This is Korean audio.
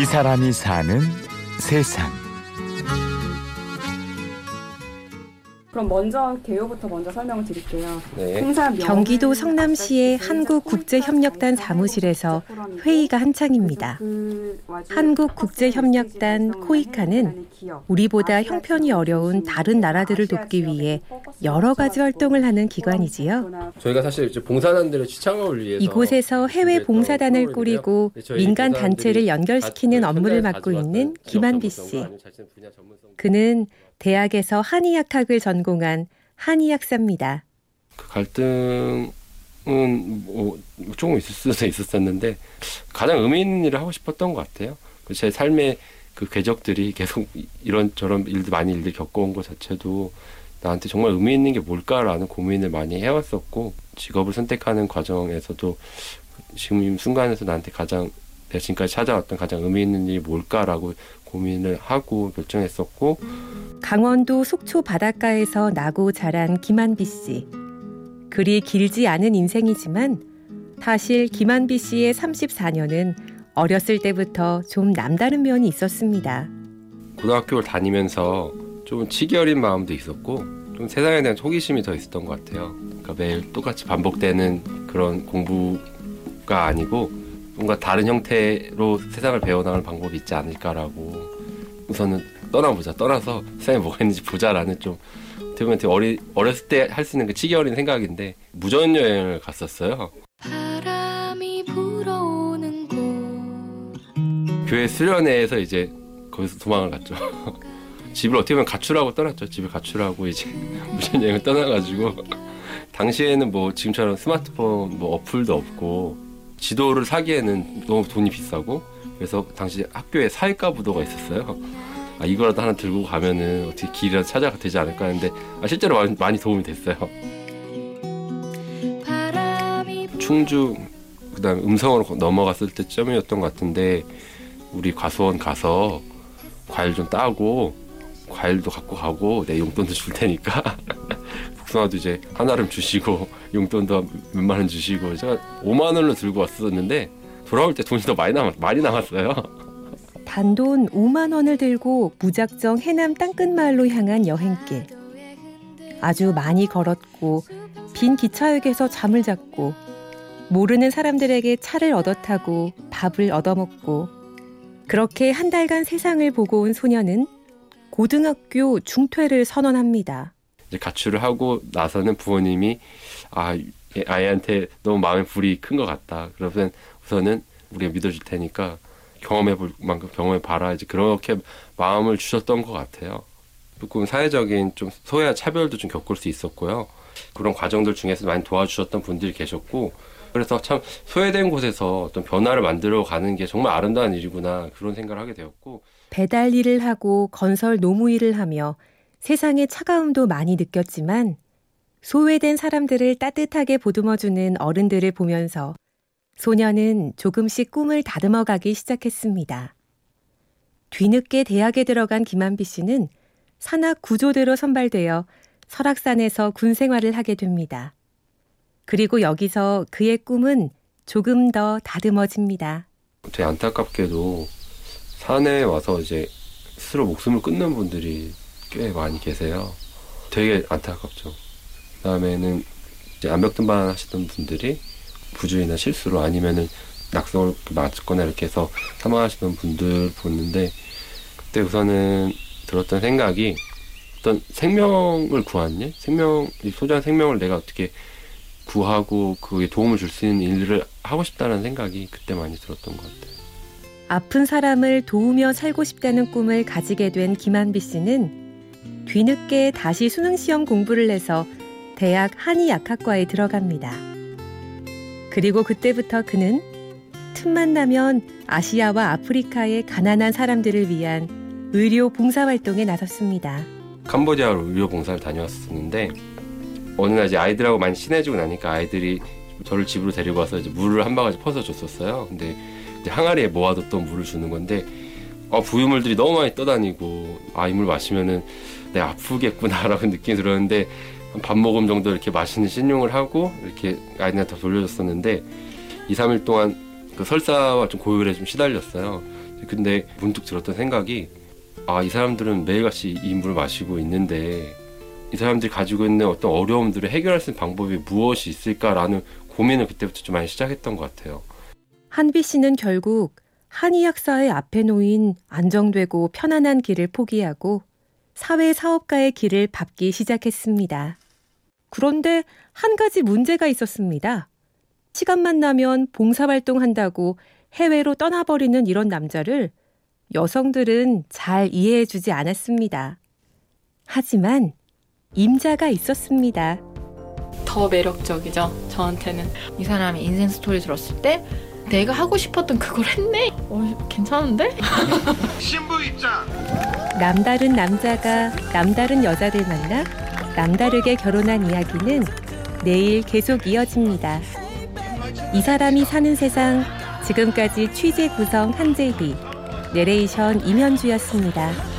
이 사람이 사는 세상. 그럼 먼저 개요부터 먼저 설명을 드릴게요. 네. 경기도 성남시의 한국국제협력단 사무실에서 회의가 한창입니다. 그 한국국제협력단 코이카는 우리보다 형편이 어려운 다른 나라들을 돕기 위해 여러 가지 활동을 하는 기관이지요. 저희가 사실 봉사단들의 취창을 위해서 이곳에서 해외 봉사단을. 꾸리고 네, 민간 단체를 연결시키는 가- 업무를 맡고 있는 김한비 씨. 그는 대학에서 한의학학을 전공한 한의학사입니다. 그 갈등은 뭐 조금 있을 수도 있었었는데 가장 의미 있는 일을 하고 싶었던 것 같아요. 그제 삶의 그 궤적들이 계속 이런 저런 일들 많이 일들 겪어온 것 자체도 나한테 정말 의미 있는 게 뭘까라는 고민을 많이 해왔었고 직업을 선택하는 과정에서도 지금 이 순간에서 나한테 가장 내가 지금까지 찾아왔던 가장 의미 있는 일이 뭘까라고 고민을 하고 결정했었고 강원도 속초 바닷가에서 나고 자란 김한비 씨. 그리 길지 않은 인생이지만 사실 김한비 씨의 34년은 어렸을 때부터 좀 남다른 면이 있었습니다. 고등학교를 다니면서 좀 치기 어린 마음도 있었고 좀 세상에 대한 호기심이 더 있었던 것 같아요. 그러니까 매일 똑같이 반복되는 그런 공부가 아니고 뭔가 다른 형태로 세상을 배워나가는 방법이 있지 않을까라고 우선은 떠나보자 떠나서 세상에 뭐가 있는지 보자라는 좀 어떻게 보면 어리, 어렸을 때 할 수 있는 그 치기 어린 생각인데 무전 여행을 갔었어요. 바람이 불어오는 곳 교회 수련회에서 이제 거기서 도망을 갔죠. 집을 어떻게 보면 가출하고 떠났죠. 집을 가출하고 이제 무전 여행을 떠나가지고 당시에는 뭐 지금처럼 스마트폰 뭐 어플도 없고 지도를 사기에는 너무 돈이 비싸고 그래서 당시 학교에 사회과 부도가 있었어요. 아 이거라도 하나 들고 가면은 어떻게 길이라도 찾아가 되지 않을까 했는데 아, 실제로 많이, 많이 도움이 됐어요. 충주 그다음 에 음성으로 넘어갔을 때쯤이었던 것 같은데 우리 과수원 가서 과일 좀 따고 과일도 갖고 가고 내 용돈도 줄 테니까 복숭아도 이제 하나름 주시고 용돈도 몇만 원 주시고 제가 5만 원을 들고 왔었는데 돌아올 때 돈이 더 많이 남았 많이 남았어요. 단돈 5만 원을 들고 무작정 해남 땅끝마을로 향한 여행길. 아주 많이 걸었고 빈 기차역에서 잠을 잤고 모르는 사람들에게 차를 얻어 타고 밥을 얻어 먹고 그렇게 한 달간 세상을 보고 온 소녀는 고등학교 중퇴를 선언합니다. 이제 가출을 하고 나서는 부모님이 아얘 아이한테 너무 마음의 불이 큰 것 같다. 그러면 우선은 우리가 믿어줄 테니까 경험해 볼 만큼 경험해 봐라. 이제 그렇게 마음을 주셨던 것 같아요. 조금 사회적인 좀 소외와 차별도 좀 겪을 수 있었고요. 그런 과정들 중에서 많이 도와주셨던 분들이 계셨고 그래서 참 소외된 곳에서 어떤 변화를 만들어 가는 게 정말 아름다운 일이구나 그런 생각을 하게 되었고 배달 일을 하고 건설 노무 일을 하며 세상의 차가움도 많이 느꼈지만 소외된 사람들을 따뜻하게 보듬어주는 어른들을 보면서 소녀는 조금씩 꿈을 다듬어 가기 시작했습니다. 뒤늦게 대학에 들어간 김한비 씨는 산악 구조대로 선발되어 설악산에서 군 생활을 하게 됩니다. 그리고 여기서 그의 꿈은 조금 더 다듬어집니다. 되게 안타깝게도 산에 와서 이제 스스로 목숨을 끊는 분들이 꽤 많이 계세요. 되게 안타깝죠. 그다음에는 암벽 등반 하시던 분들이 부주의나 실수로 아니면은 낙성을 맞거나 이렇게 해서 사망하시는 분들 보는데 그때 우선은 들었던 생각이 어떤 생명을 구한 일, 생명, 이 소중한 생명을 내가 어떻게 구하고 그에 도움을 줄 수 있는 일을 하고 싶다는 생각이 그때 많이 들었던 것 같아요. 아픈 사람을 도우며 살고 싶다는 꿈을 가지게 된 김한비 씨는 뒤늦게 다시 수능 시험 공부를 해서 대학 한의약학과에 들어갑니다. 그리고 그때부터 그는 틈만 나면 아시아와 아프리카의 가난한 사람들을 위한 의료 봉사 활동에 나섰습니다. 캄보디아로 의료 봉사를 다녀왔었는데 어느 날 이제 아이들하고 많이 친해지고 나니까 아이들이 저를 집으로 데리고 와서 이제 물을 한 바가지 퍼서 줬었어요. 근데 항아리에 모아뒀던 물을 주는 건데 어, 부유물들이 너무 많이 떠다니고 아 이 물 마시면은 내가 아프겠구나라고 느낌이 들었는데 한밥 모금 정도 이렇게 마시는 신용을 하고 이렇게 아이들한테 다 돌려줬었는데 2, 3일 동안 그 설사와 좀 고열에 좀 시달렸어요. 근데 문득 들었던 생각이 아 이 사람들은 매일같이 이 물을 마시고 있는데 이 사람들이 가지고 있는 어떤 어려움들을 해결할 수 있는 방법이 무엇이 있을까라는 고민을 그때부터 좀 많이 시작했던 것 같아요. 한비 씨는 결국 한의학사의 앞에 놓인 안정되고 편안한 길을 포기하고 사회 사업가의 길을 밟기 시작했습니다. 그런데 한 가지 문제가 있었습니다. 시간만 나면 봉사활동 한다고 해외로 떠나버리는 이런 남자를 여성들은 잘 이해해주지 않았습니다. 하지만 임자가 있었습니다. 더 매력적이죠. 저한테는 이 사람이 인생 스토리 들었을 때 내가 하고 싶었던 그걸 했네. 어, 괜찮은데? 남다른 남자가 남다른 여자를 만나 남다르게 결혼한 이야기는 내일 계속 이어집니다. 이 사람이 사는 세상 지금까지 취재 구성 한재희 내레이션 임현주였습니다.